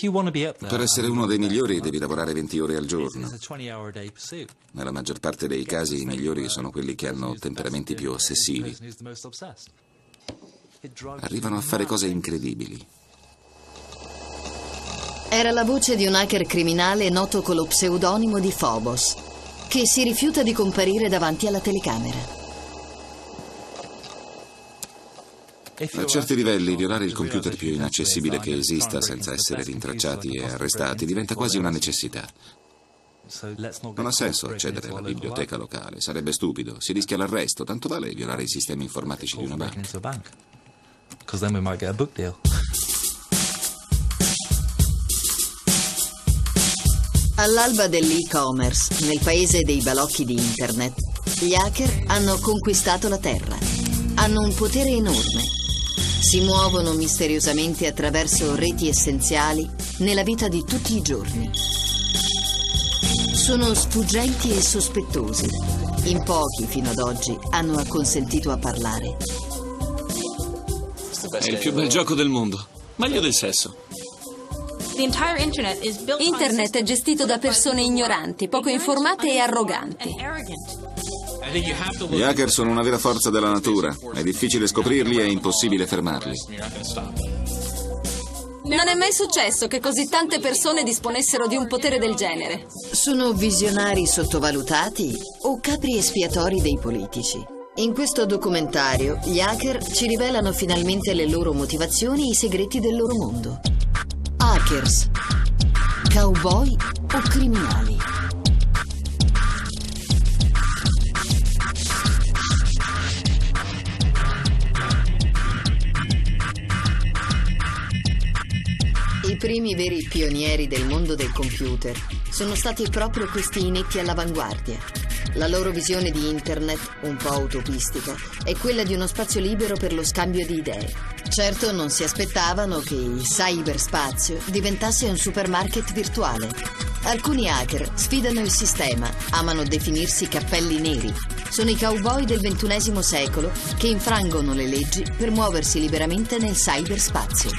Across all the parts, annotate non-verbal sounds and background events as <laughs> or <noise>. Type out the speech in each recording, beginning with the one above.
Per essere uno dei migliori devi lavorare 20 ore al giorno. Nella maggior parte dei casi i migliori sono quelli che hanno temperamenti più ossessivi. Arrivano a fare cose incredibili. Era la voce di un hacker criminale noto con lo pseudonimo di Phobos, che si rifiuta di comparire davanti alla telecamera. A certi livelli, violare il computer più inaccessibile che esista senza essere rintracciati e arrestati diventa quasi una necessità. Non ha senso accedere alla biblioteca locale, sarebbe stupido, si rischia l'arresto, tanto vale violare i sistemi informatici di una banca. All'alba dell'e-commerce, nel paese dei balocchi di internet, gli hacker hanno conquistato la Terra. Hanno un potere enorme. Si muovono misteriosamente attraverso reti essenziali nella vita di tutti i giorni. Sono sfuggenti e sospettosi. In pochi fino ad oggi hanno acconsentito a parlare. È il più bel gioco del mondo. Meglio del sesso. Internet è gestito da persone ignoranti, poco informate e arroganti. Gli hacker sono una vera forza della natura. È difficile scoprirli e impossibile fermarli. Non è mai successo che così tante persone disponessero di un potere del genere. Sono visionari sottovalutati o capri espiatori dei politici? In questo documentario gli hacker ci rivelano finalmente le loro motivazioni e i segreti del loro mondo. Hackers, cowboy o criminali? Primi veri pionieri del mondo del computer sono stati proprio questi inetti all'avanguardia. La loro visione di internet, un po' utopistica, è quella di uno spazio libero per lo scambio di idee. Certo non si aspettavano che il cyberspazio diventasse un supermarket virtuale. Alcuni hacker sfidano il sistema, amano definirsi cappelli neri. Sono i cowboy del XXI secolo che infrangono le leggi per muoversi liberamente nel cyberspazio.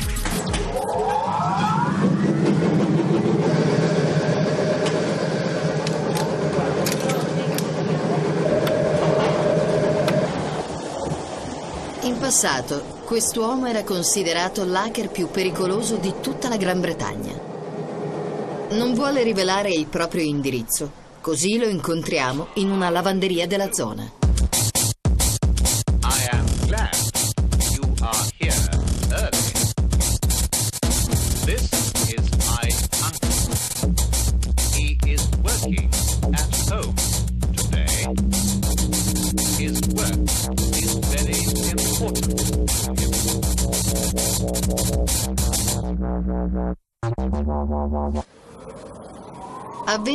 In passato, quest'uomo era considerato l'hacker più pericoloso di tutta la Gran Bretagna. Non vuole rivelare il proprio indirizzo, così lo incontriamo in una lavanderia della zona.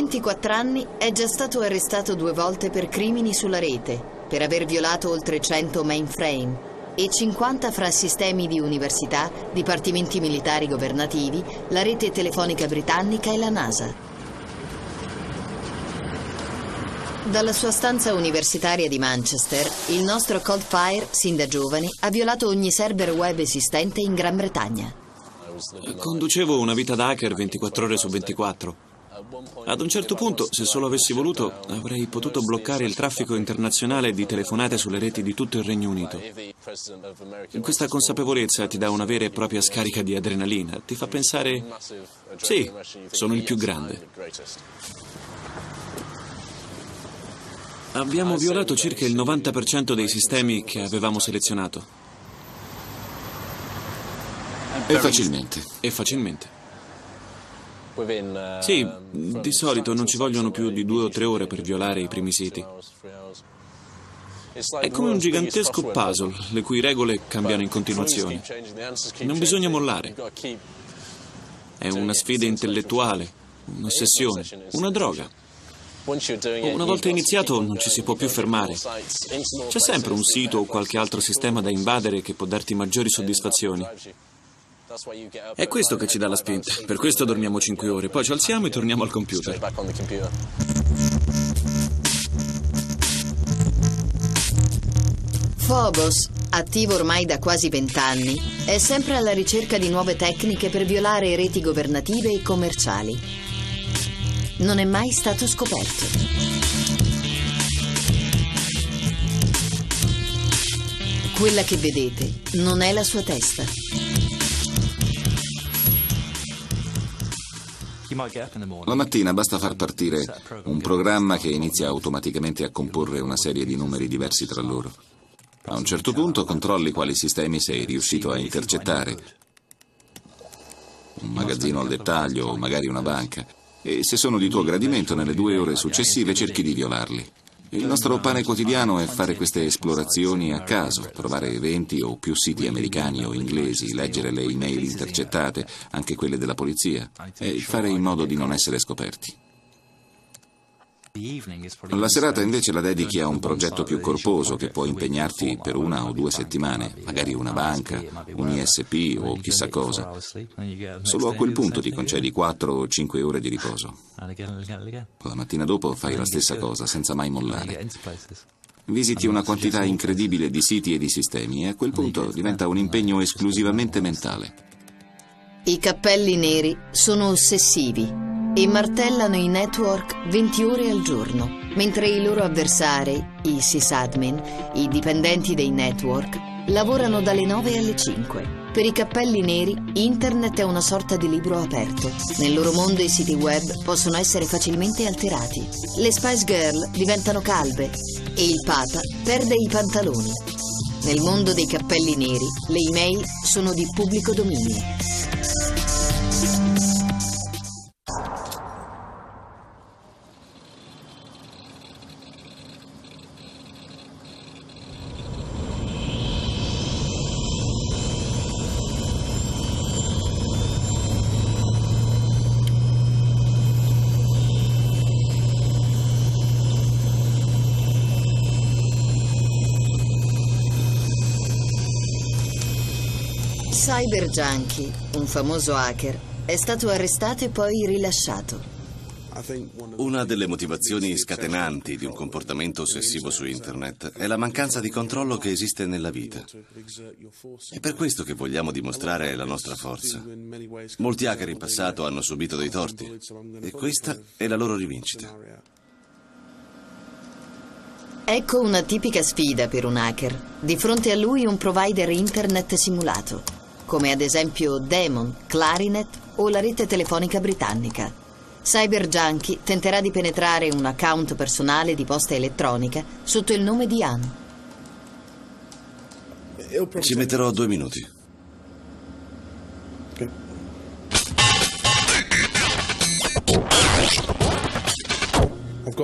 24 anni è già stato arrestato due volte per crimini sulla rete, per aver violato oltre 100 mainframe e 50 fra sistemi di università, dipartimenti militari governativi, la rete telefonica britannica e la NASA. Dalla sua stanza universitaria di Manchester, il nostro Coldfire, sin da giovane, ha violato ogni server web esistente in Gran Bretagna. Conducevo una vita da hacker 24 ore su 24. Ad un certo punto, se solo avessi voluto, avrei potuto bloccare il traffico internazionale di telefonate sulle reti di tutto il Regno Unito. Questa consapevolezza ti dà una vera e propria scarica di adrenalina, ti fa pensare, sì, sono il più grande. Abbiamo violato circa il 90% dei sistemi che avevamo selezionato. E facilmente. E facilmente. Sì, di solito non ci vogliono più di due o tre ore per violare i primi siti. È come un gigantesco puzzle, le cui regole cambiano in continuazione. Non bisogna mollare. È una sfida intellettuale, un'ossessione, una droga. Una volta iniziato non ci si può più fermare. C'è sempre un sito o qualche altro sistema da invadere che può darti maggiori soddisfazioni. È questo che ci dà la spinta. Per questo dormiamo 5 ore, poi ci alziamo e torniamo al computer. Phobos attivo ormai da quasi vent'anni, è sempre alla ricerca di nuove tecniche per violare reti governative e commerciali. Non è mai stato scoperto. Quella che vedete non è la sua testa. La mattina basta far partire un programma che inizia automaticamente a comporre una serie di numeri diversi tra loro. A un certo punto controlli quali sistemi sei riuscito a intercettare. Un magazzino al dettaglio o magari una banca. E se sono di tuo gradimento, nelle due ore successive cerchi di violarli. Il nostro pane quotidiano è fare queste esplorazioni a caso, trovare 20 o più siti americani o inglesi, leggere le email intercettate, anche quelle della polizia, e fare in modo di non essere scoperti. La serata invece la dedichi a un progetto più corposo che può impegnarti per una o due settimane, magari una banca, un ISP o chissà cosa. Solo a quel punto ti concedi 4 o 5 ore di riposo. La mattina dopo fai la stessa cosa, senza mai mollare. Visiti una quantità incredibile di siti e di sistemi e a quel punto diventa un impegno esclusivamente mentale. I cappelli neri sono ossessivi e martellano i network 20 ore al giorno, mentre i loro avversari, i sysadmin, i dipendenti dei network, lavorano dalle 9 alle 5. Per i cappelli neri, internet è una sorta di libro aperto. Nel loro mondo i siti web possono essere facilmente alterati. Le Spice Girl diventano calve e il Papa perde i pantaloni. Nel mondo dei cappelli neri, le email sono di pubblico dominio. Cyber Junkie, un famoso hacker, è stato arrestato e poi rilasciato. Una delle motivazioni scatenanti di un comportamento ossessivo su Internet è la mancanza di controllo che esiste nella vita. È per questo che vogliamo dimostrare la nostra forza. Molti hacker in passato hanno subito dei torti e questa è la loro rivincita. Ecco una tipica sfida per un hacker. Di fronte a lui un provider internet simulato come ad esempio Demon, Clarinet o la rete telefonica britannica. Cyber Junkie tenterà di penetrare un account personale di posta elettronica sotto il nome di Ann. Ci metterò due minuti.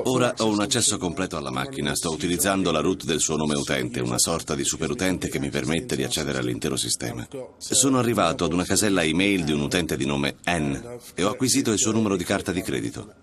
Ora ho un accesso completo alla macchina. Sto utilizzando la root del suo nome utente, una sorta di superutente che mi permette di accedere all'intero sistema. Sono arrivato ad una casella email di un utente di nome N e ho acquisito il suo numero di carta di credito.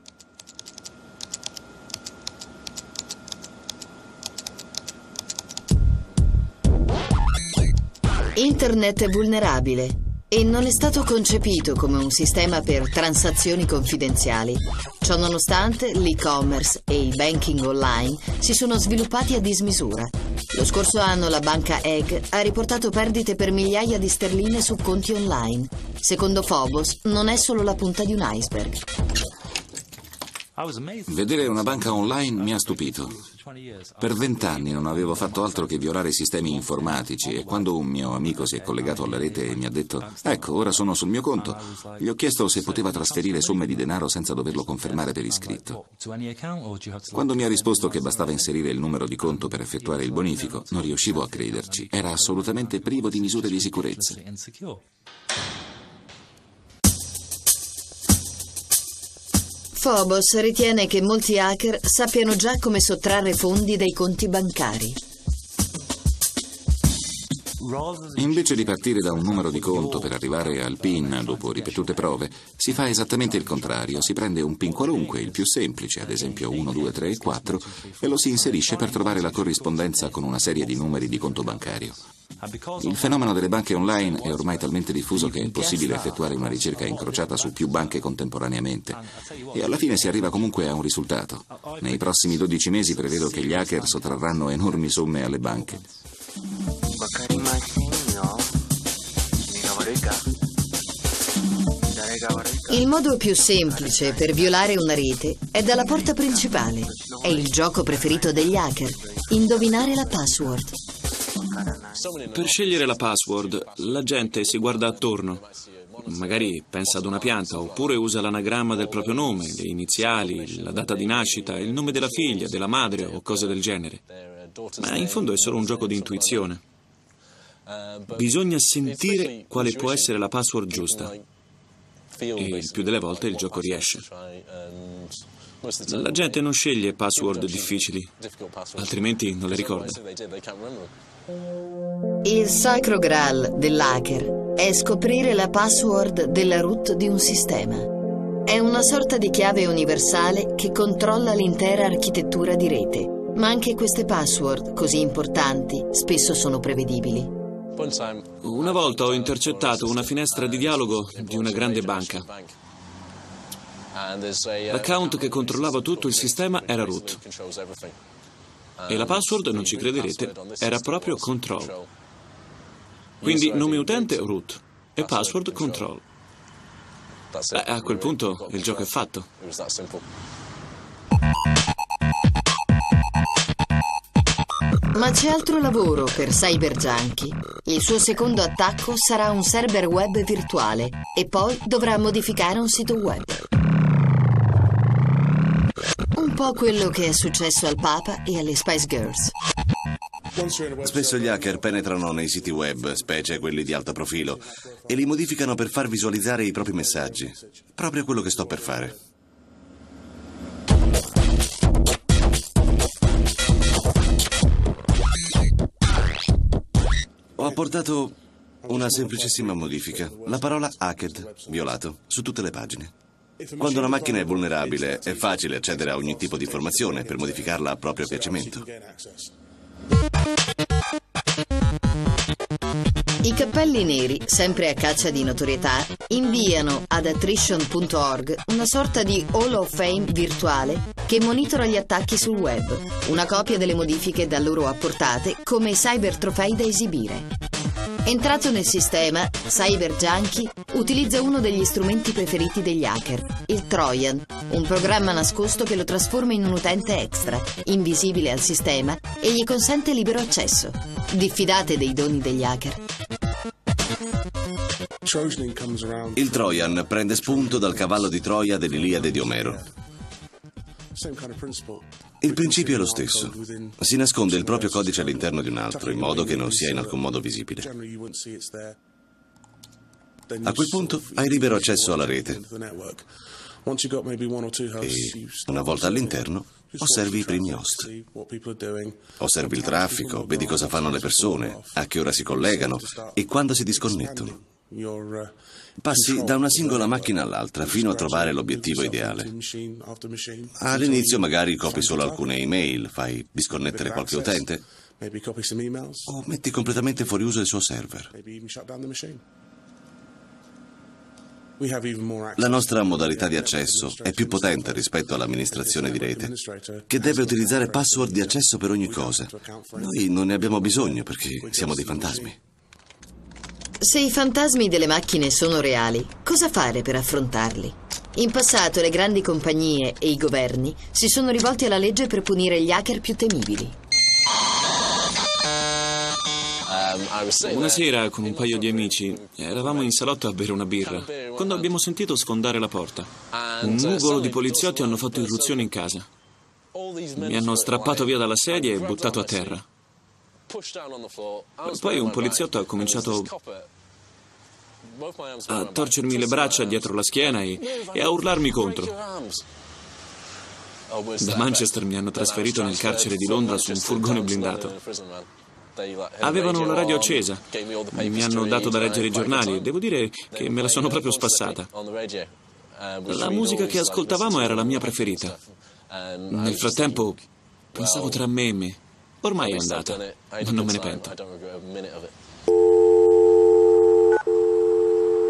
Internet è vulnerabile e non è stato concepito come un sistema per transazioni confidenziali. Ciononostante, l'e-commerce e il banking online si sono sviluppati a dismisura. Lo scorso anno la banca Egg ha riportato perdite per migliaia di sterline su conti online. Secondo Phobos, non è solo la punta di un iceberg. Vedere una banca online mi ha stupito. Per vent'anni non avevo fatto altro che violare sistemi informatici e quando un mio amico si è collegato alla rete e mi ha detto ecco, ora sono sul mio conto, gli ho chiesto se poteva trasferire somme di denaro senza doverlo confermare per iscritto. Quando mi ha risposto che bastava inserire il numero di conto per effettuare il bonifico, non riuscivo a crederci. Era assolutamente privo di misure di sicurezza. Phobos ritiene che molti hacker sappiano già come sottrarre fondi dai conti bancari. Invece di partire da un numero di conto per arrivare al PIN dopo ripetute prove, si fa esattamente il contrario. Si prende un PIN qualunque, il più semplice, ad esempio 1, 2, 3 e 4, e lo si inserisce per trovare la corrispondenza con una serie di numeri di conto bancario. Il fenomeno delle banche online è ormai talmente diffuso che è possibile effettuare una ricerca incrociata su più banche contemporaneamente e alla fine si arriva comunque a un risultato. Nei prossimi 12 mesi prevedo che gli hacker sottrarranno enormi somme alle banche. わかりませんよ君が悪いか誰が悪いか Il modo più semplice per violare una rete è dalla porta principale. È il gioco preferito degli hacker, indovinare la password. Per scegliere la password, la gente si guarda attorno. Magari pensa ad una pianta, oppure usa l'anagramma del proprio nome, le iniziali, la data di nascita, il nome della figlia, della madre o cose del genere. Ma in fondo è solo un gioco di intuizione. Bisogna sentire quale può essere la password giusta. E il più delle volte il gioco riesce. La gente non sceglie password difficili, altrimenti non le ricorda. Il sacro graal dell'hacker è scoprire la password della root di un sistema. È una sorta di chiave universale che controlla l'intera architettura di rete, ma anche queste password, così importanti, spesso sono prevedibili. Una volta ho intercettato una finestra di dialogo di una grande banca. L'account che controllava tutto il sistema era root. E la password, non ci crederete, era proprio control. Quindi nome utente root e password control. Beh, a quel punto il gioco è fatto. Ma c'è altro lavoro per Cyber Junkie. Il suo secondo attacco sarà un server web virtuale e poi dovrà modificare un sito web. Un po' quello che è successo al Papa e alle Spice Girls. Spesso gli hacker penetrano nei siti web, specie quelli di alto profilo, e li modificano per far visualizzare i propri messaggi. Proprio quello che sto per fare. Ho apportato una semplicissima modifica. La parola hacked, violato, su tutte le pagine. Quando una macchina è vulnerabile, è facile accedere a ogni tipo di informazione per modificarla a proprio piacimento. I cappelli neri, sempre a caccia di notorietà, inviano ad attrition.org una sorta di Hall of Fame virtuale che monitora gli attacchi sul web, una copia delle modifiche da loro apportate come cyber trofei da esibire. Entrato nel sistema, Cyber Junkie utilizza uno degli strumenti preferiti degli hacker, il Trojan, un programma nascosto che lo trasforma in un utente extra, invisibile al sistema e gli consente libero accesso. Diffidate dei doni degli hacker. Il Trojan prende spunto dal cavallo di Troia dell'Iliade di Omero. Il principio è lo stesso. Si nasconde il proprio codice all'interno di un altro, in modo che non sia in alcun modo visibile. A quel punto hai libero accesso alla rete. E una volta all'interno, osservi i primi host. Osservi il traffico, vedi cosa fanno le persone, a che ora si collegano e quando si disconnettono. Passi da una singola macchina all'altra fino a trovare l'obiettivo ideale. All'inizio magari copi solo alcune email, fai disconnettere qualche utente. O metti completamente fuori uso il suo server. La nostra modalità di accesso è più potente rispetto all'amministrazione di rete, che deve utilizzare password di accesso per ogni cosa. Noi non ne abbiamo bisogno perché siamo dei fantasmi. Se i fantasmi delle macchine sono reali, cosa fare per affrontarli? In passato le grandi compagnie e i governi si sono rivolti alla legge per punire gli hacker più temibili. Una sera con un paio di amici eravamo in salotto a bere una birra quando abbiamo sentito sfondare la porta. Un nugolo di poliziotti hanno fatto irruzione in casa. Mi hanno strappato via dalla sedia e buttato a terra. Poi un poliziotto ha cominciato a torcermi le braccia dietro la schiena e, e a urlarmi contro. Da Manchester mi hanno trasferito nel carcere di Londra su un furgone blindato. Avevano la radio accesa, mi hanno dato da leggere i giornali e devo dire che me la sono proprio spassata. La musica che ascoltavamo era la mia preferita. Nel frattempo pensavo tra me e me. Ormai è andata, ma non me ne pento.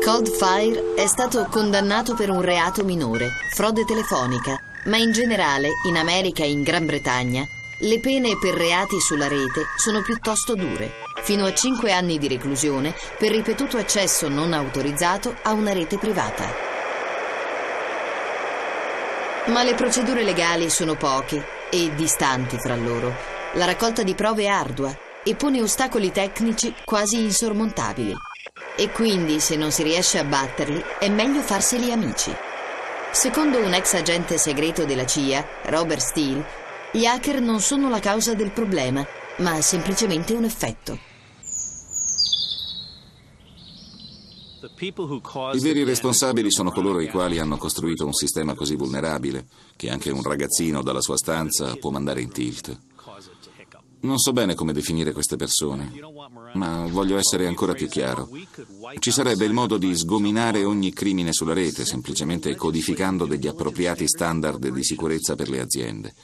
Coldfire è stato condannato per un reato minore, frode telefonica, ma in generale, in America e in Gran Bretagna, le pene per reati sulla rete sono piuttosto dure, fino a 5 anni di reclusione per ripetuto accesso non autorizzato a una rete privata. Ma le procedure legali sono poche e distanti fra loro. La raccolta di prove è ardua e pone ostacoli tecnici quasi insormontabili. E quindi, se non si riesce a batterli, è meglio farseli amici. Secondo un ex agente segreto della CIA, Robert Steele, gli hacker non sono la causa del problema, ma semplicemente un effetto. I veri responsabili sono coloro i quali hanno costruito un sistema così vulnerabile che anche un ragazzino dalla sua stanza può mandare in tilt. Non so bene come definire queste persone, ma voglio essere ancora più chiaro. Ci sarebbe il modo di sgominare ogni crimine sulla rete, semplicemente codificando degli appropriati standard di sicurezza per le aziende.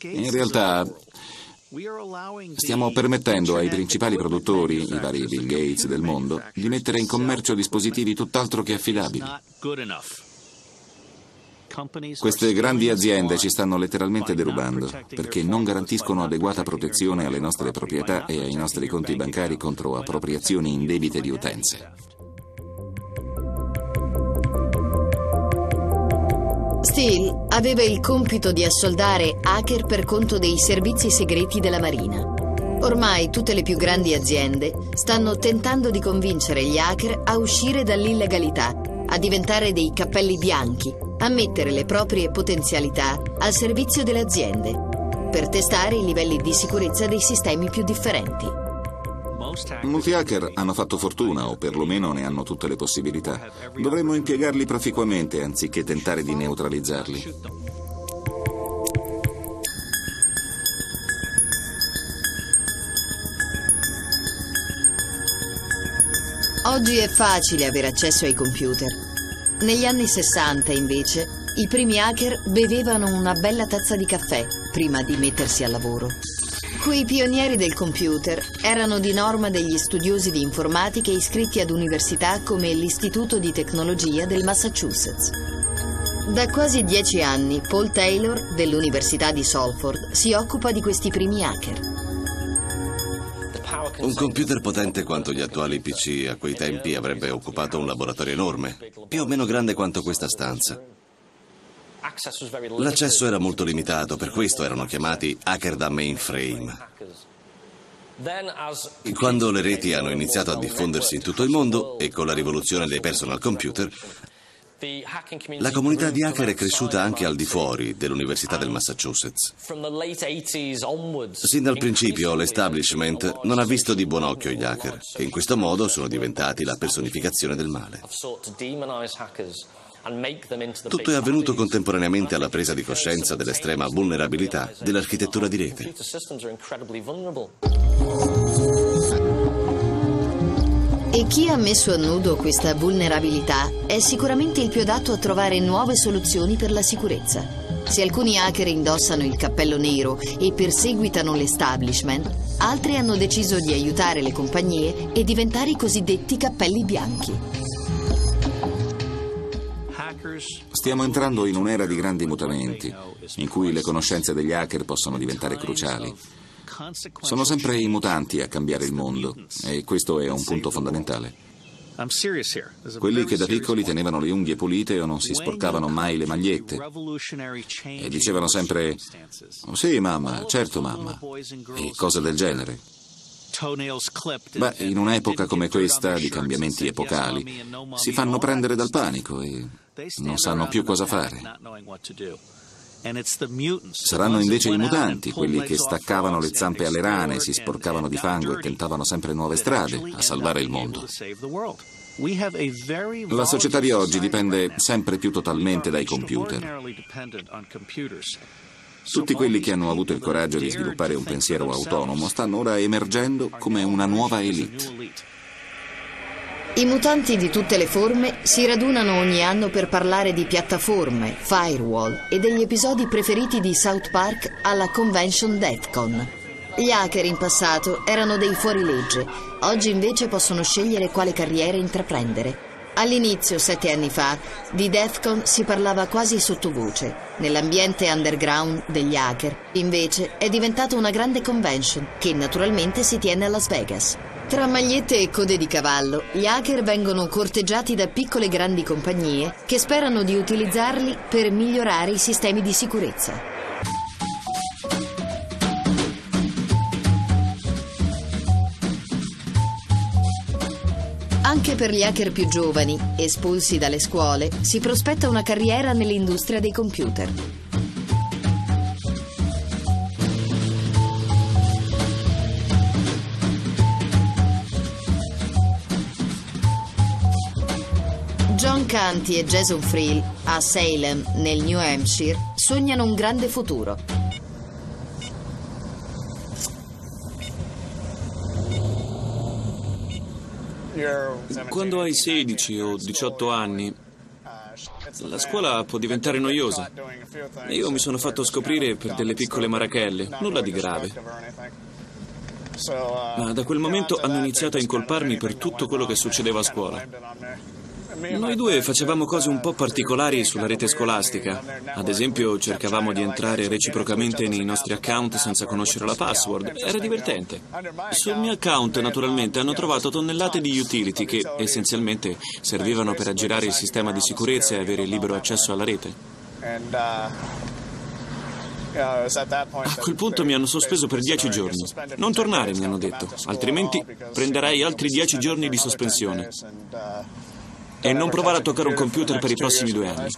In realtà Stiamo permettendo ai principali produttori, i vari Bill Gates del mondo, di mettere in commercio dispositivi tutt'altro che affidabili. Queste grandi aziende ci stanno letteralmente derubando perché non garantiscono adeguata protezione alle nostre proprietà e ai nostri conti bancari contro appropriazioni indebite di utenze. Steele aveva il compito di assoldare hacker per conto dei servizi segreti della Marina. Ormai tutte le più grandi aziende stanno tentando di convincere gli hacker a uscire dall'illegalità, a diventare dei cappelli bianchi, a mettere le proprie potenzialità al servizio delle aziende, per testare i livelli di sicurezza dei sistemi più differenti. Molti hacker hanno fatto fortuna o perlomeno ne hanno tutte le possibilità. Dovremmo impiegarli proficuamente anziché tentare di neutralizzarli. Oggi è facile avere accesso ai computer. Negli anni 60, invece, i primi hacker bevevano una bella tazza di caffè prima di mettersi al lavoro. Quei pionieri del computer erano di norma degli studiosi di informatica iscritti ad università come l'Istituto di Tecnologia del Massachusetts. Da quasi dieci anni Paul Taylor dell'Università di Salford si occupa di questi primi hacker. Un computer potente quanto gli attuali PC a quei tempi avrebbe occupato un laboratorio enorme, più o meno grande quanto questa stanza. L'accesso era molto limitato, per questo erano chiamati hacker da mainframe. Quando le reti hanno iniziato a diffondersi in tutto il mondo e con la rivoluzione dei personal computer, la comunità di hacker è cresciuta anche al di fuori dell'Università del Massachusetts. Sin dal principio l'establishment non ha visto di buon occhio gli hacker, che in questo modo sono diventati la personificazione del male. Tutto è avvenuto contemporaneamente alla presa di coscienza dell'estrema vulnerabilità dell'architettura di rete. E chi ha messo a nudo questa vulnerabilità è sicuramente il più adatto a trovare nuove soluzioni per la sicurezza. Se alcuni hacker indossano il cappello nero e perseguitano l'establishment, altri hanno deciso di aiutare le compagnie e diventare i cosiddetti cappelli bianchi. Stiamo entrando in un'era di grandi mutamenti, in cui le conoscenze degli hacker possono diventare cruciali. Sono sempre i mutanti a cambiare il mondo e questo è un punto fondamentale. Quelli che da piccoli tenevano le unghie pulite o non si sporcavano mai le magliette. e dicevano sempre sì mamma, certo mamma e cose del genere. Beh, in un'epoca come questa, di cambiamenti epocali, si fanno prendere dal panico e non sanno più cosa fare. Saranno invece i mutanti, quelli che staccavano le zampe alle rane, si sporcavano di fango e tentavano sempre nuove strade a salvare il mondo. La società di oggi dipende sempre più totalmente dai computer. Tutti quelli che hanno avuto il coraggio di sviluppare un pensiero autonomo stanno ora emergendo come una nuova elite. I mutanti di tutte le forme si radunano ogni anno per parlare di piattaforme, firewall e degli episodi preferiti di South Park alla convention DEFCON. Gli hacker in passato erano dei fuorilegge, oggi invece possono scegliere quale carriera intraprendere. All'inizio, sette anni fa, di DEFCON si parlava quasi sottovoce. Nell'ambiente underground degli hacker, invece, è diventata una grande convention che naturalmente si tiene a Las Vegas. Tra magliette e code di cavallo, gli hacker vengono corteggiati da piccole e grandi compagnie che sperano di utilizzarli per migliorare i sistemi di sicurezza. Anche per gli hacker più giovani, espulsi dalle scuole, si prospetta una carriera nell'industria dei computer. Canty e Jason Friel a Salem, nel New Hampshire, sognano un grande futuro. Quando hai 16 o 18 anni, la scuola può diventare noiosa. Io mi sono fatto scoprire per delle piccole marachelle, nulla di grave. Ma da quel momento hanno iniziato a incolparmi per tutto quello che succedeva a scuola. Noi due facevamo cose un po' particolari sulla rete scolastica. Ad esempio, cercavamo di entrare reciprocamente nei nostri account senza conoscere la password. Era divertente. Sul mio account, naturalmente, hanno trovato tonnellate di utility che essenzialmente servivano per aggirare il sistema di sicurezza e avere libero accesso alla rete. A quel punto mi hanno sospeso per dieci giorni. Non tornare, mi hanno detto, altrimenti prenderai altri dieci giorni di sospensione e non provare a toccare un computer per i prossimi due anni.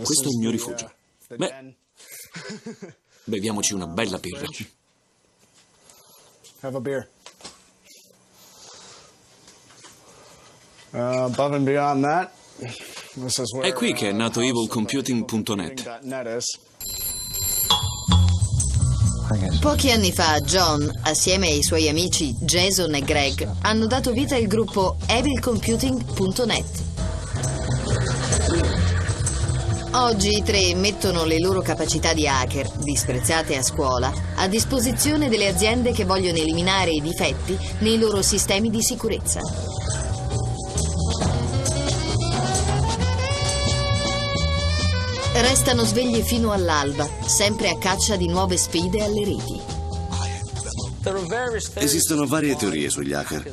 Questo è il mio rifugio. Beh, beviamoci una bella birra. Have a beer. Uh, above and beyond that, this is where, È qui che è nato evilcomputing.net. Pochi anni fa John, assieme ai suoi amici Jason e Greg, hanno dato vita al gruppo evilcomputing.net. Oggi i tre mettono le loro capacità di hacker, disprezzate a scuola, a disposizione delle aziende che vogliono eliminare i difetti nei loro sistemi di sicurezza. Restano svegli fino all'alba, sempre a caccia di nuove sfide alle reti. Esistono varie teorie sugli hacker.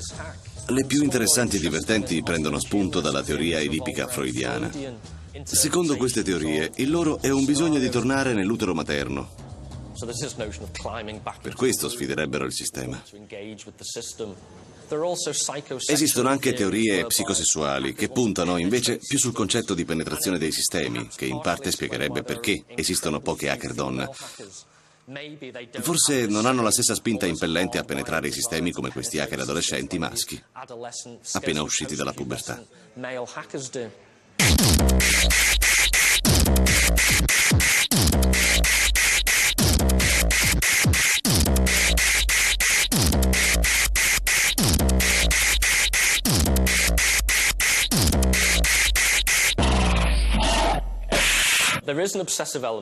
Le più interessanti e divertenti prendono spunto dalla teoria edipica freudiana. Secondo queste teorie, il loro è un bisogno di tornare nell'utero materno. Per questo sfiderebbero il sistema. Esistono anche teorie psicosessuali che puntano invece più sul concetto di penetrazione dei sistemi, che in parte spiegherebbe perché esistono poche hacker donne. Forse non hanno la stessa spinta impellente a penetrare i sistemi come questi hacker adolescenti maschi, appena usciti dalla pubertà.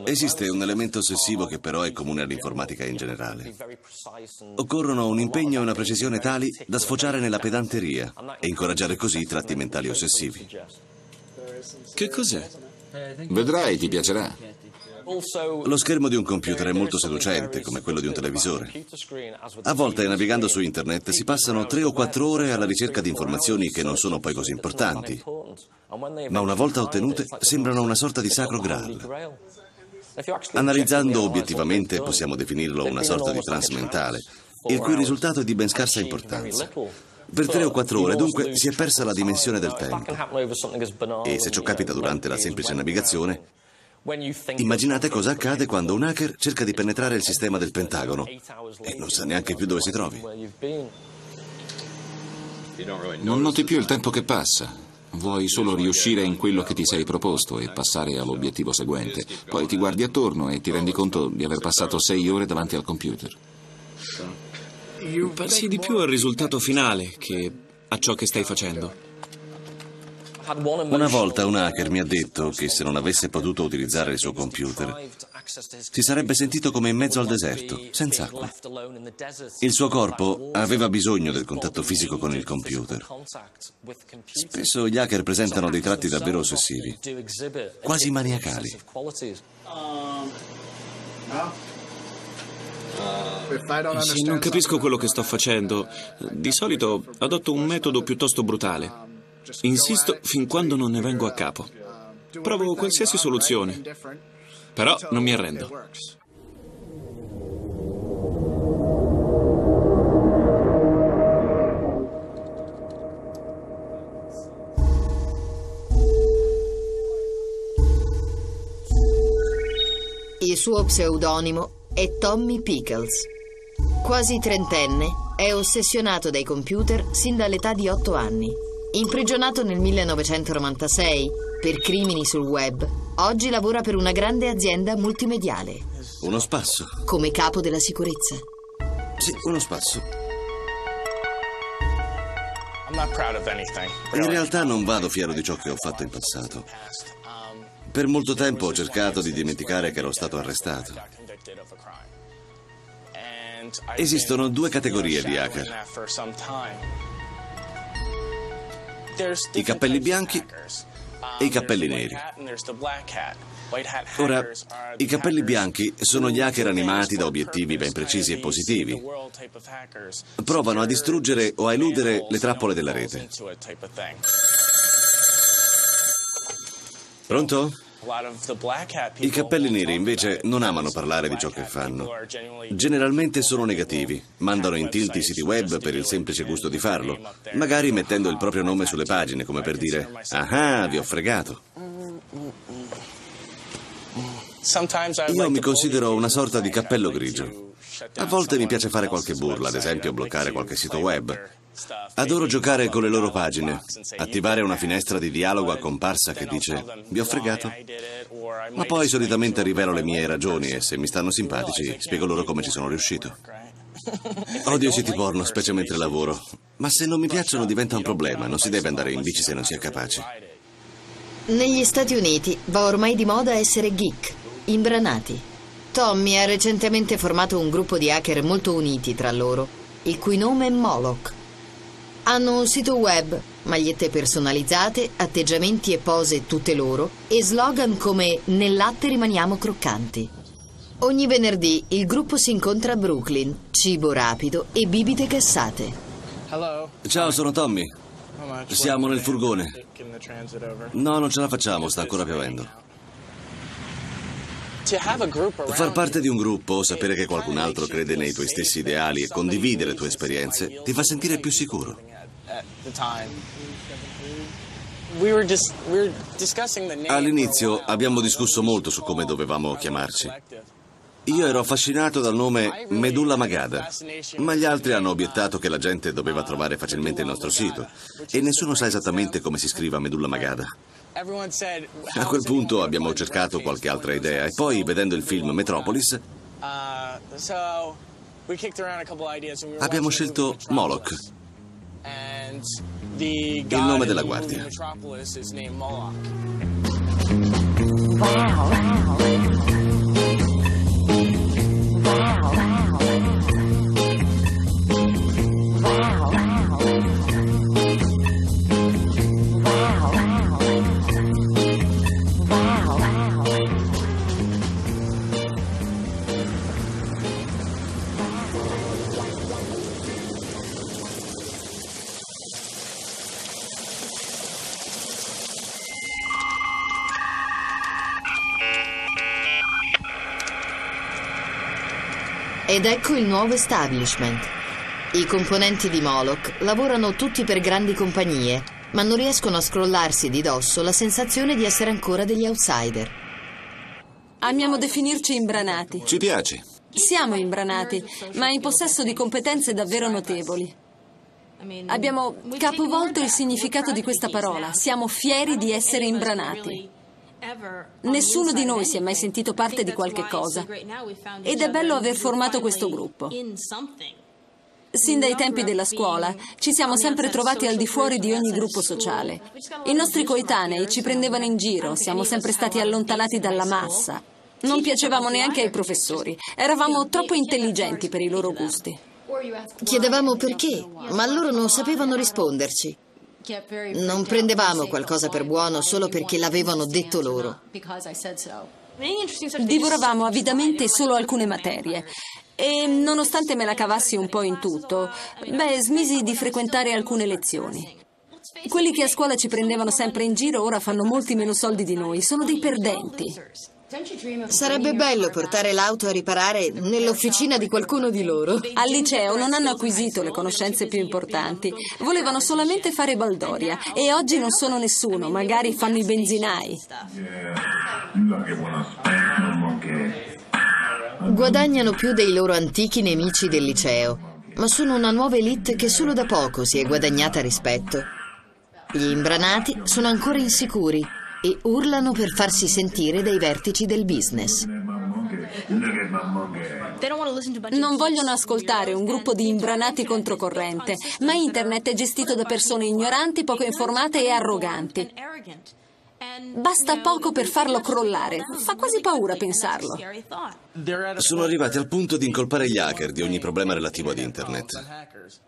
Esiste un elemento ossessivo che però è comune all'informatica in generale. Occorrono un impegno e una precisione tali da sfociare nella pedanteria e incoraggiare così i tratti mentali ossessivi. Che cos'è? Vedrai, ti piacerà. Lo schermo di un computer è molto seducente, come quello di un televisore. A volte, navigando su internet, si passano tre o quattro ore alla ricerca di informazioni che non sono poi così importanti, ma una volta ottenute sembrano una sorta di sacro graal. Analizzando obiettivamente possiamo definirlo una sorta di trance mentale, il cui risultato è di ben scarsa importanza. Per tre o quattro ore, dunque, si è persa la dimensione del tempo. E se ciò capita durante la semplice navigazione, Immaginate cosa accade quando un hacker cerca di penetrare il sistema del Pentagono e non sa neanche più dove si trovi. Non noti più il tempo che passa. Vuoi solo riuscire in quello che ti sei proposto e passare all'obiettivo seguente. Poi ti guardi attorno e ti rendi conto di aver passato sei ore davanti al computer. Pensi di più al risultato finale che a ciò che stai facendo. Una volta un hacker mi ha detto che se non avesse potuto utilizzare il suo computer, Si sarebbe sentito come in mezzo al deserto, senza acqua. Il suo corpo aveva bisogno del contatto fisico con il computer. Spesso gli hacker presentano dei tratti davvero ossessivi, quasi maniacali. Sì, non capisco quello che sto facendo. Di solito adotto un metodo piuttosto brutale. Insisto fin quando non ne vengo a capo. Provo qualsiasi soluzione. Però non mi arrendo. Il suo pseudonimo è Tommy Pickles. Quasi trentenne, è ossessionato dai computer sin dall'età di otto anni. Imprigionato nel 1996 per crimini sul web, oggi lavora per una grande azienda multimediale. Uno spasso. Come capo della sicurezza. Sì, uno spasso. In realtà non vado fiero di ciò che ho fatto in passato. Per molto tempo ho cercato di dimenticare che ero stato arrestato. Esistono due categorie di hacker. I cappelli bianchi e i cappelli neri. Ora, i cappelli bianchi sono gli hacker animati da obiettivi ben precisi e positivi. Provano a distruggere o a eludere le trappole della rete. Pronto? I cappelli neri invece non amano parlare di ciò che fanno. Generalmente sono negativi, mandano in tilt i siti web per il semplice gusto di farlo, magari mettendo il proprio nome sulle pagine come per dire ah, vi ho fregato. Io mi considero una sorta di cappello grigio. A volte mi piace fare qualche burla, ad esempio bloccare qualche sito web. Adoro giocare con le loro pagine, attivare una finestra di dialogo a comparsa che dice vi ho fregato. Ma poi solitamente rivelo le mie ragioni e se mi stanno simpatici spiego loro come ci sono riuscito. <laughs> Odio i siti porno, specie mentre lavoro. Ma se non mi piacciono diventa un problema, non si deve andare in bici se non si è capaci. Negli Stati Uniti va ormai di moda essere geek, imbranati. Tommy ha recentemente formato un gruppo di hacker molto uniti tra loro, il cui nome è Moloch. Hanno un sito web, magliette personalizzate, atteggiamenti e pose tutte loro e slogan come Nel latte rimaniamo croccanti. Ogni venerdì il gruppo si incontra a Brooklyn, cibo rapido e bibite cassate. Ciao, sono Tommy. Siamo nel furgone. No, non ce la facciamo, sta ancora piovendo. Far parte di un gruppo, sapere che qualcun altro crede nei tuoi stessi ideali e condividere le tue esperienze ti fa sentire più sicuro. All'inizio abbiamo discusso molto su come dovevamo chiamarci. Io ero affascinato dal nome Medulla Magada, ma gli altri hanno obiettato che la gente doveva trovare facilmente il nostro sito e nessuno sa esattamente come si scriva Medulla Magada. A quel punto abbiamo cercato qualche altra idea e poi, vedendo il film Metropolis, abbiamo scelto Moloch, il nome della guardia. Wow. Ed ecco il nuovo establishment. I componenti di Moloch lavorano tutti per grandi compagnie, ma non riescono a scrollarsi di dosso la sensazione di essere ancora degli outsider. Amiamo definirci imbranati. Ci piace. Siamo imbranati, ma in possesso di competenze davvero notevoli. Abbiamo capovolto il significato di questa parola. Siamo fieri di essere imbranati. Nessuno di noi si è mai sentito parte di qualche cosa ed è bello aver formato questo gruppo. Sin dai tempi della scuola ci siamo sempre trovati al di fuori di ogni gruppo sociale. I nostri coetanei ci prendevano in giro, siamo sempre stati allontanati dalla massa. Non piacevamo neanche ai professori. Eravamo troppo intelligenti per i loro gusti. Chiedevamo perché, ma loro non sapevano risponderci. Non prendevamo qualcosa per buono solo perché l'avevano detto loro. Divoravamo avidamente solo alcune materie. E nonostante me la cavassi un po' in tutto, beh, smisi di frequentare alcune lezioni. Quelli che a scuola ci prendevano sempre in giro ora fanno molti meno soldi di noi, sono dei perdenti. Sarebbe bello portare l'auto a riparare nell'officina di qualcuno di loro. Al liceo non hanno acquisito le conoscenze più importanti, volevano solamente fare baldoria e oggi non sono nessuno, magari fanno i benzinai. Guadagnano più dei loro antichi nemici del liceo, ma sono una nuova elite che solo da poco si è guadagnata rispetto. Gli imbranati sono ancora insicuri e urlano per farsi sentire dai vertici del business. Non vogliono ascoltare un gruppo di imbranati controcorrente, ma internet è gestito da persone ignoranti, poco informate e arroganti. Basta poco per farlo crollare. Fa quasi paura pensarlo. Sono arrivati al punto di incolpare gli hacker di ogni problema relativo ad Internet.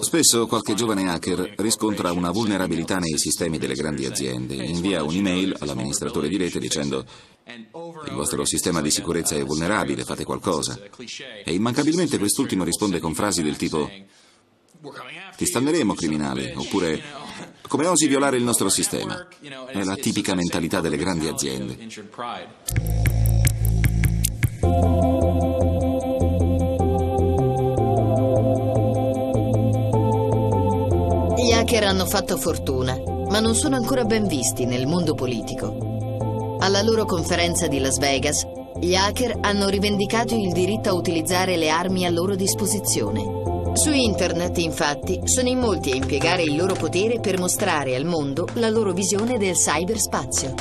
Spesso qualche giovane hacker riscontra una vulnerabilità nei sistemi delle grandi aziende. E invia un'email all'amministratore di rete dicendo il vostro sistema di sicurezza è vulnerabile, fate qualcosa. E immancabilmente quest'ultimo risponde con frasi del tipo ti stanneremo criminale, oppure <laughs> come osi violare il nostro sistema? È la tipica mentalità delle grandi aziende. Hacker hanno fatto fortuna, ma non sono ancora ben visti nel mondo politico. Alla loro conferenza di Las Vegas, gli hacker hanno rivendicato il diritto a utilizzare le armi a loro disposizione. Su internet, infatti, sono in molti a impiegare il loro potere per mostrare al mondo la loro visione del cyberspazio.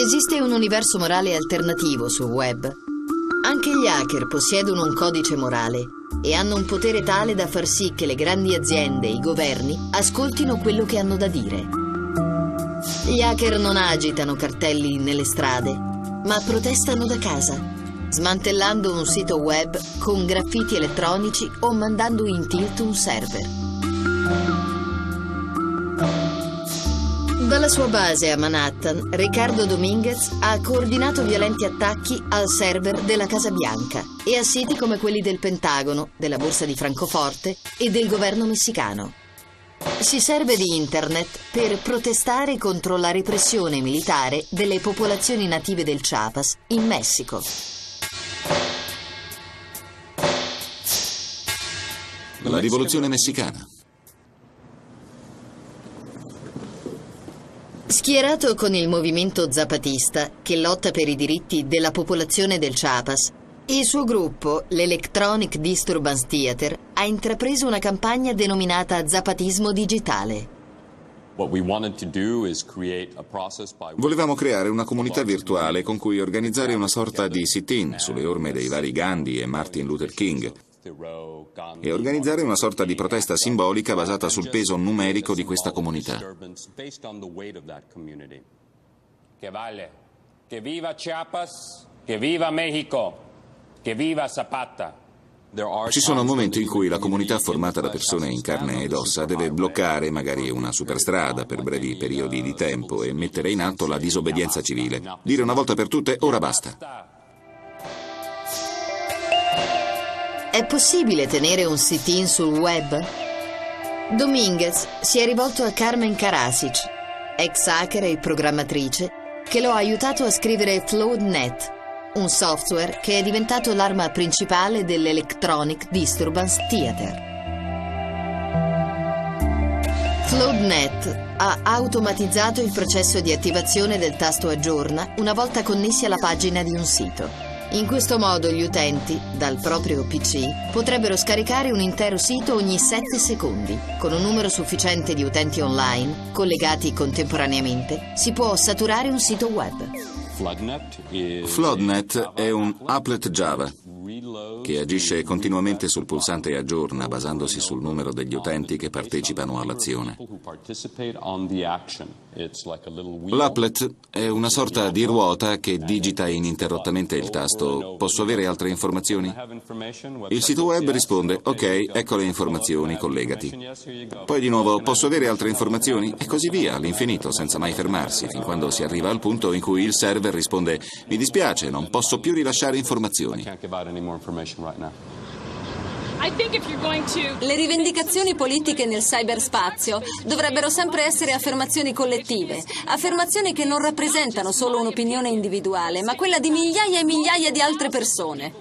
Esiste un universo morale alternativo sul web. Anche gli hacker possiedono un codice morale e hanno un potere tale da far sì che le grandi aziende e i governi ascoltino quello che hanno da dire. Gli hacker non agitano cartelli nelle strade, ma protestano da casa smantellando un sito web con graffiti elettronici o mandando in tilt un server. Dalla sua base a Manhattan, Riccardo Dominguez ha coordinato violenti attacchi al server della Casa Bianca e a siti come quelli del Pentagono, della Borsa di Francoforte e del governo messicano. Si serve di internet per protestare contro la repressione militare delle popolazioni native del Chiapas in Messico. La rivoluzione messicana. Schierato con il movimento zapatista, che lotta per i diritti della popolazione del Chiapas, il suo gruppo, l'Electronic Disturbance Theater, ha intrapreso una campagna denominata Zapatismo Digitale. Volevamo creare una comunità virtuale con cui organizzare una sorta di sit-in sulle orme dei vari Gandhi e Martin Luther King e organizzare una sorta di protesta simbolica basata sul peso numerico di questa comunità. Che vale. Che viva Chiapas, che viva Mexico, che viva Zapata. Ci sono momenti in cui la comunità formata da persone in carne ed ossa deve bloccare magari una superstrada per brevi periodi di tempo e mettere in atto la disobbedienza civile. Dire una volta per tutte, ora basta. È possibile tenere un sit-in sul web? Dominguez si è rivolto a Carmen Karasic, ex hacker e programmatrice, che lo ha aiutato a scrivere FloodNet, un software che è diventato l'arma principale dell'Electronic Disturbance Theater. FloodNet ha automatizzato il processo di attivazione del tasto aggiorna una volta connessi alla pagina di un sito. In questo modo gli utenti, dal proprio PC, potrebbero scaricare un intero sito ogni 7 secondi. Con un numero sufficiente di utenti online, collegati contemporaneamente, si può saturare un sito web. Floodnet è un applet Java che agisce continuamente sul pulsante aggiorna basandosi sul numero degli utenti che partecipano all'azione. L'applet è una sorta di ruota che digita ininterrottamente il tasto Posso avere altre informazioni? Il sito web risponde Ok, ecco le informazioni, collegati. Poi di nuovo Posso avere altre informazioni? E così via, all'infinito, senza mai fermarsi, fin quando si arriva al punto in cui il server risponde Mi dispiace, non posso più rilasciare informazioni. Le rivendicazioni politiche nel cyberspazio dovrebbero sempre essere affermazioni collettive, affermazioni che non rappresentano solo un'opinione individuale, ma quella di migliaia e migliaia di altre persone.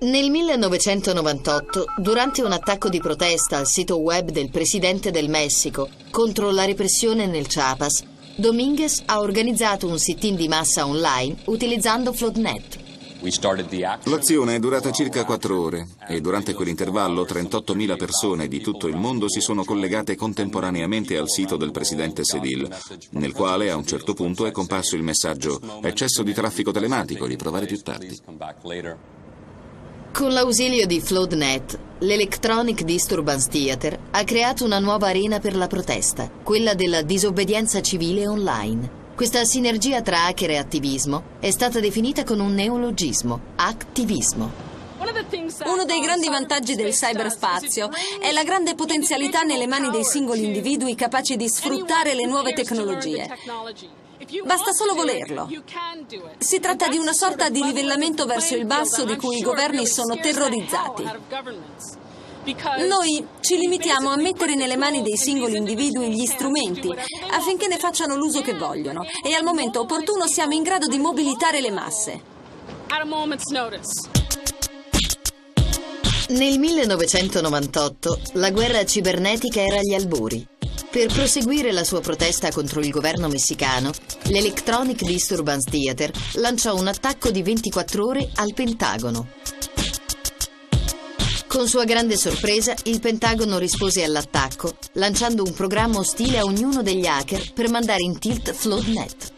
Nel 1998, durante un attacco di protesta al sito web del presidente del Messico contro la repressione nel Chiapas, Dominguez ha organizzato un sit-in di massa online utilizzando Floodnet. L'azione è durata circa quattro ore e durante quell'intervallo 38.000 persone di tutto il mondo si sono collegate contemporaneamente al sito del presidente Sedil, nel quale a un certo punto è comparso il messaggio eccesso di traffico telematico, riprovare più tardi. Con l'ausilio di FloodNet, l'Electronic Disturbance Theater ha creato una nuova arena per la protesta, quella della disobbedienza civile online. Questa sinergia tra hacker e attivismo è stata definita con un neologismo, attivismo. Uno dei grandi vantaggi del cyberspazio è la grande potenzialità nelle mani dei singoli individui capaci di sfruttare le nuove tecnologie. Basta solo volerlo. Si tratta di una sorta di livellamento verso il basso di cui i governi sono terrorizzati. Noi ci limitiamo a mettere nelle mani dei singoli individui gli strumenti affinché ne facciano l'uso che vogliono e al momento opportuno siamo in grado di mobilitare le masse. Nel 1998 la guerra cibernetica era agli albori. Per proseguire la sua protesta contro il governo messicano, l'Electronic Disturbance Theater lanciò un attacco di 24 ore al Pentagono. Con sua grande sorpresa, il Pentagono rispose all'attacco, lanciando un programma ostile a ognuno degli hacker per mandare in tilt FloodNet.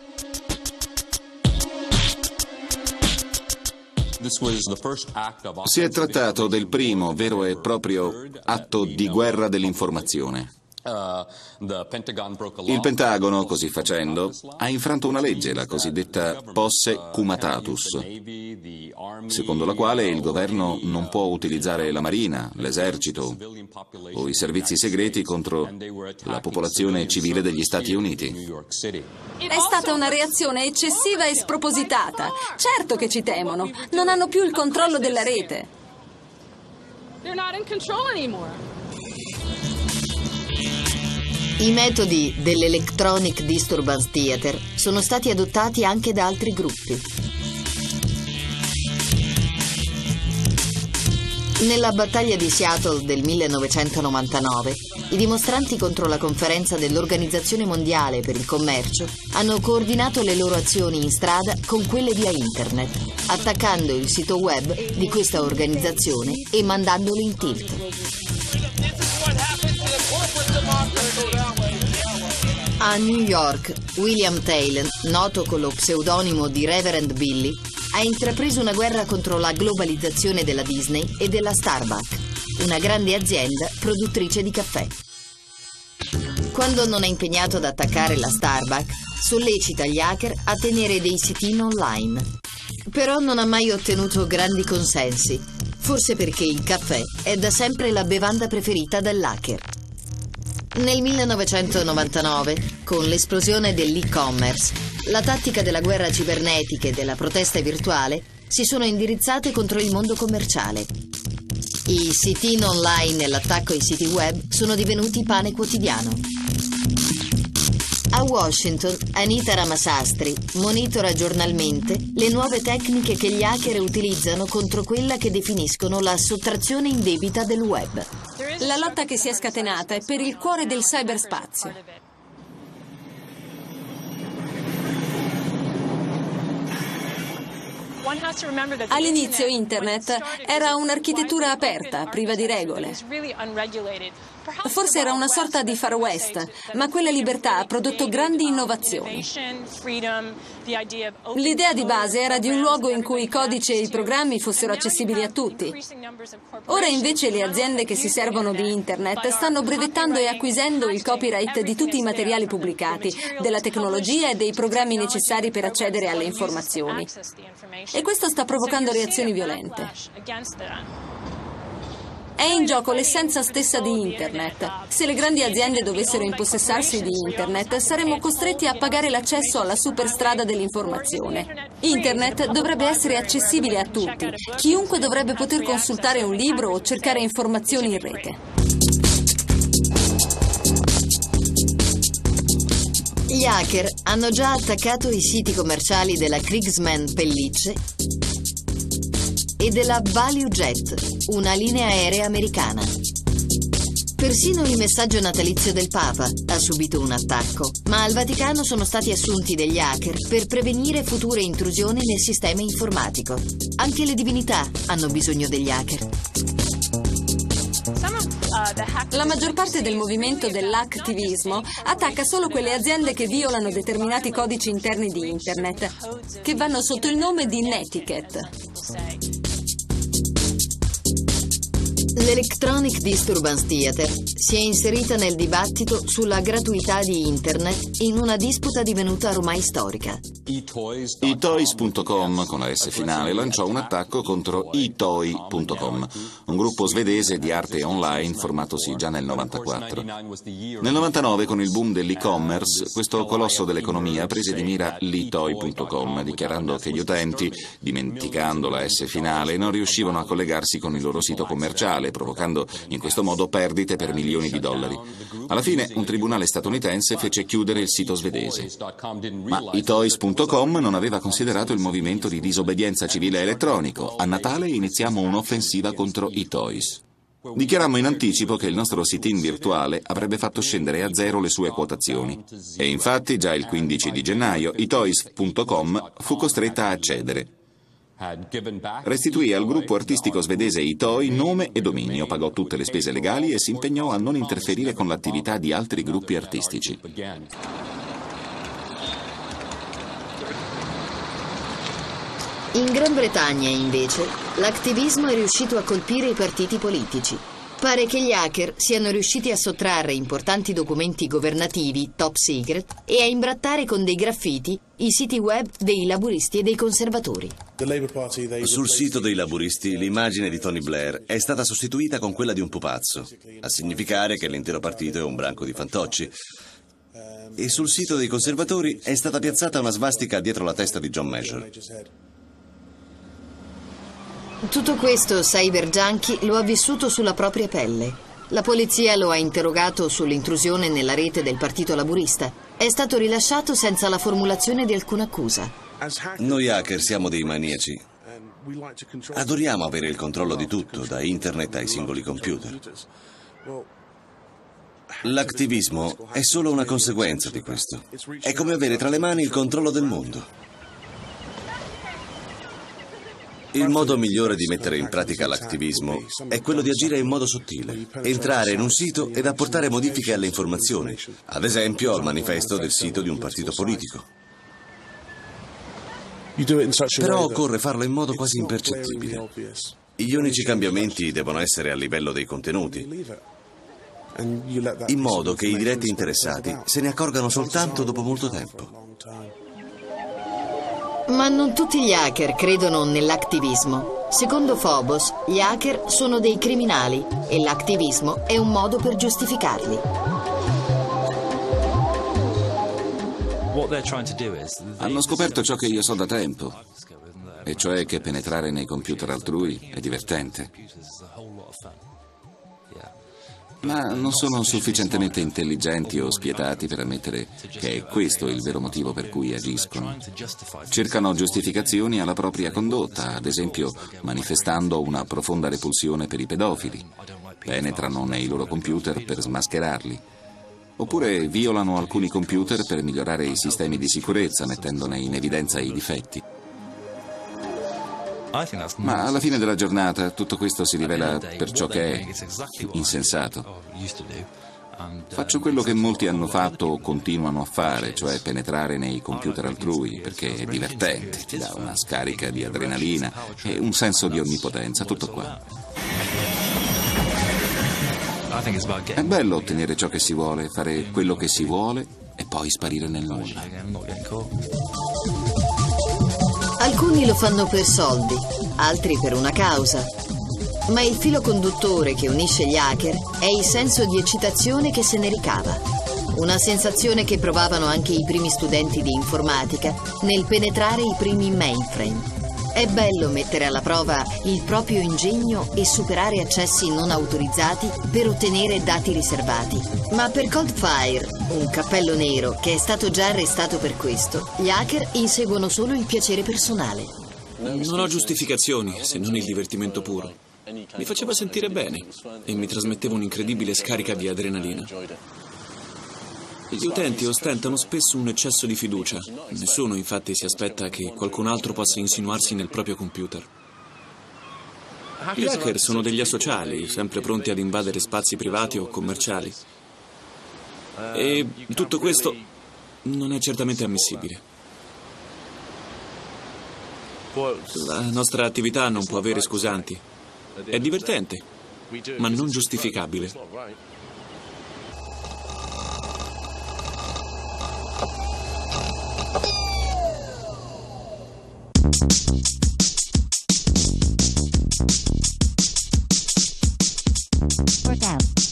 Si è trattato del primo vero e proprio atto di guerra dell'informazione. Uh, Il Pentagono, così facendo, ha infranto una legge, la cosiddetta Posse Cumatatus, secondo la quale il governo non può utilizzare la Marina, l'esercito o i servizi segreti contro la popolazione civile degli Stati Uniti. È stata una reazione eccessiva e spropositata. Certo che ci temono. Non hanno più il controllo della rete. They're not in control anymore. I metodi dell'Electronic Disturbance Theater sono stati adottati anche da altri gruppi. Nella battaglia di Seattle del 1999, i dimostranti contro la conferenza dell'Organizzazione Mondiale per il Commercio hanno coordinato le loro azioni in strada con quelle via internet, attaccando il sito web di questa organizzazione e mandandoli in tilt. A New York, William Taylor, noto con lo pseudonimo di Reverend Billy, ha intrapreso una guerra contro la globalizzazione della Disney e della Starbucks, una grande azienda produttrice di caffè. Quando non è impegnato ad attaccare la Starbucks, sollecita gli hacker a tenere dei sit-in online. Però non ha mai ottenuto grandi consensi, forse perché il caffè è da sempre la bevanda preferita dell'hacker. Nel 1999, con l'esplosione dell'e-commerce, la tattica della guerra cibernetica e della protesta virtuale si sono indirizzate contro il mondo commerciale. I sit-in online e l'attacco ai siti web sono divenuti pane quotidiano. A Washington, Anita Ramasastri monitora giornalmente le nuove tecniche che gli hacker utilizzano contro quella che definiscono la sottrazione indebita del web. La lotta che si è scatenata è per il cuore del cyberspazio. All'inizio Internet era un'architettura aperta, priva di regole. Forse era una sorta di Far West, ma quella libertà ha prodotto grandi innovazioni. L'idea di base era di un luogo in cui i codici e i programmi fossero accessibili a tutti. Ora invece le aziende che si servono di Internet stanno brevettando e acquisendo il copyright di tutti i materiali pubblicati, della tecnologia e dei programmi necessari per accedere alle informazioni. E questo sta provocando reazioni violente. È in gioco l'essenza stessa di Internet. Se le grandi aziende dovessero impossessarsi di Internet, saremmo costretti a pagare l'accesso alla superstrada dell'informazione. Internet dovrebbe essere accessibile a tutti. Chiunque dovrebbe poter consultare un libro o cercare informazioni in rete. Gli hacker hanno già attaccato i siti commerciali della Kriegsmann Pellicce e della ValueJet, una linea aerea americana. Persino il messaggio natalizio del Papa ha subito un attacco, ma al Vaticano sono stati assunti degli hacker per prevenire future intrusioni nel sistema informatico. Anche le divinità hanno bisogno degli hacker. La maggior parte del movimento dell'hacktivismo attacca solo quelle aziende che violano determinati codici interni di Internet, che vanno sotto il nome di netiquette. L'Electronic Disturbance Theater si è inserita nel dibattito sulla gratuità di Internet in una disputa divenuta ormai storica. eToys.com, con la S finale, lanciò un attacco contro eToy.com, un gruppo svedese di arte online formatosi già nel 94. Nel 99, con il boom dell'e-commerce, questo colosso dell'economia prese di mira l'eToy.com, dichiarando che gli utenti, dimenticando la S finale, non riuscivano a collegarsi con il loro sito commerciale provocando in questo modo perdite per milioni di dollari. Alla fine un tribunale statunitense fece chiudere il sito svedese. Ma itoys.com non aveva considerato il movimento di disobbedienza civile elettronico. A Natale iniziamo un'offensiva contro i toys. Dichiarammo in anticipo che il nostro sit-in virtuale avrebbe fatto scendere a zero le sue quotazioni. E infatti già il 15 di gennaio itoys.com fu costretta a cedere. Restituì al gruppo artistico svedese Itoi nome e dominio, pagò tutte le spese legali e si impegnò a non interferire con l'attività di altri gruppi artistici. In Gran Bretagna, invece, l'attivismo è riuscito a colpire i partiti politici. Pare che gli hacker siano riusciti a sottrarre importanti documenti governativi top secret e a imbrattare con dei graffiti i siti web dei laburisti e dei conservatori. Sul sito dei laburisti l'immagine di Tony Blair è stata sostituita con quella di un pupazzo, a significare che l'intero partito è un branco di fantocci. E sul sito dei conservatori è stata piazzata una svastica dietro la testa di John Major. Tutto questo Cyber Junkie lo ha vissuto sulla propria pelle. La polizia lo ha interrogato sull'intrusione nella rete del Partito Laburista. È stato rilasciato senza la formulazione di alcuna accusa. Noi hacker siamo dei maniaci. Adoriamo avere il controllo di tutto, da internet ai singoli computer. L'attivismo è solo una conseguenza di questo. È come avere tra le mani il controllo del mondo. Il modo migliore di mettere in pratica l'attivismo è quello di agire in modo sottile, entrare in un sito ed apportare modifiche alle informazioni, ad esempio al manifesto del sito di un partito politico. Però occorre farlo in modo quasi impercettibile. Gli unici cambiamenti devono essere a livello dei contenuti, in modo che i diretti interessati se ne accorgano soltanto dopo molto tempo. Ma non tutti gli hacker credono nell'attivismo. Secondo Phobos, gli hacker sono dei criminali e l'attivismo è un modo per giustificarli. Hanno scoperto ciò che io so da tempo, e cioè che penetrare nei computer altrui è divertente ma non sono sufficientemente intelligenti o spietati per ammettere che è questo il vero motivo per cui agiscono. Cercano giustificazioni alla propria condotta, ad esempio manifestando una profonda repulsione per i pedofili. Penetrano nei loro computer per smascherarli. Oppure violano alcuni computer per migliorare i sistemi di sicurezza, mettendone in evidenza i difetti. Ma alla fine della giornata tutto questo si rivela per ciò che è insensato. Faccio quello che molti hanno fatto o continuano a fare, cioè penetrare nei computer altrui, perché è divertente, ti dà una scarica di adrenalina e un senso di onnipotenza, tutto qua. È bello ottenere ciò che si vuole, fare quello che si vuole e poi sparire nel nulla. Alcuni lo fanno per soldi, altri per una causa. Ma il filo conduttore che unisce gli hacker è il senso di eccitazione che se ne ricava. Una sensazione che provavano anche i primi studenti di informatica nel penetrare i primi mainframe. È bello mettere alla prova il proprio ingegno e superare accessi non autorizzati per ottenere dati riservati. Ma per Coldfire, un cappello nero che è stato già arrestato per questo, gli hacker inseguono solo il piacere personale. Non ho giustificazioni se non il divertimento puro. Mi faceva sentire bene e mi trasmetteva un'incredibile scarica di adrenalina. Gli utenti ostentano spesso un eccesso di fiducia. Nessuno infatti si aspetta che qualcun altro possa insinuarsi nel proprio computer. Gli hacker sono degli asociali, sempre pronti ad invadere spazi privati o commerciali. E tutto questo non è certamente ammissibile. La nostra attività non può avere scusanti. È divertente, ma non giustificabile. Workout.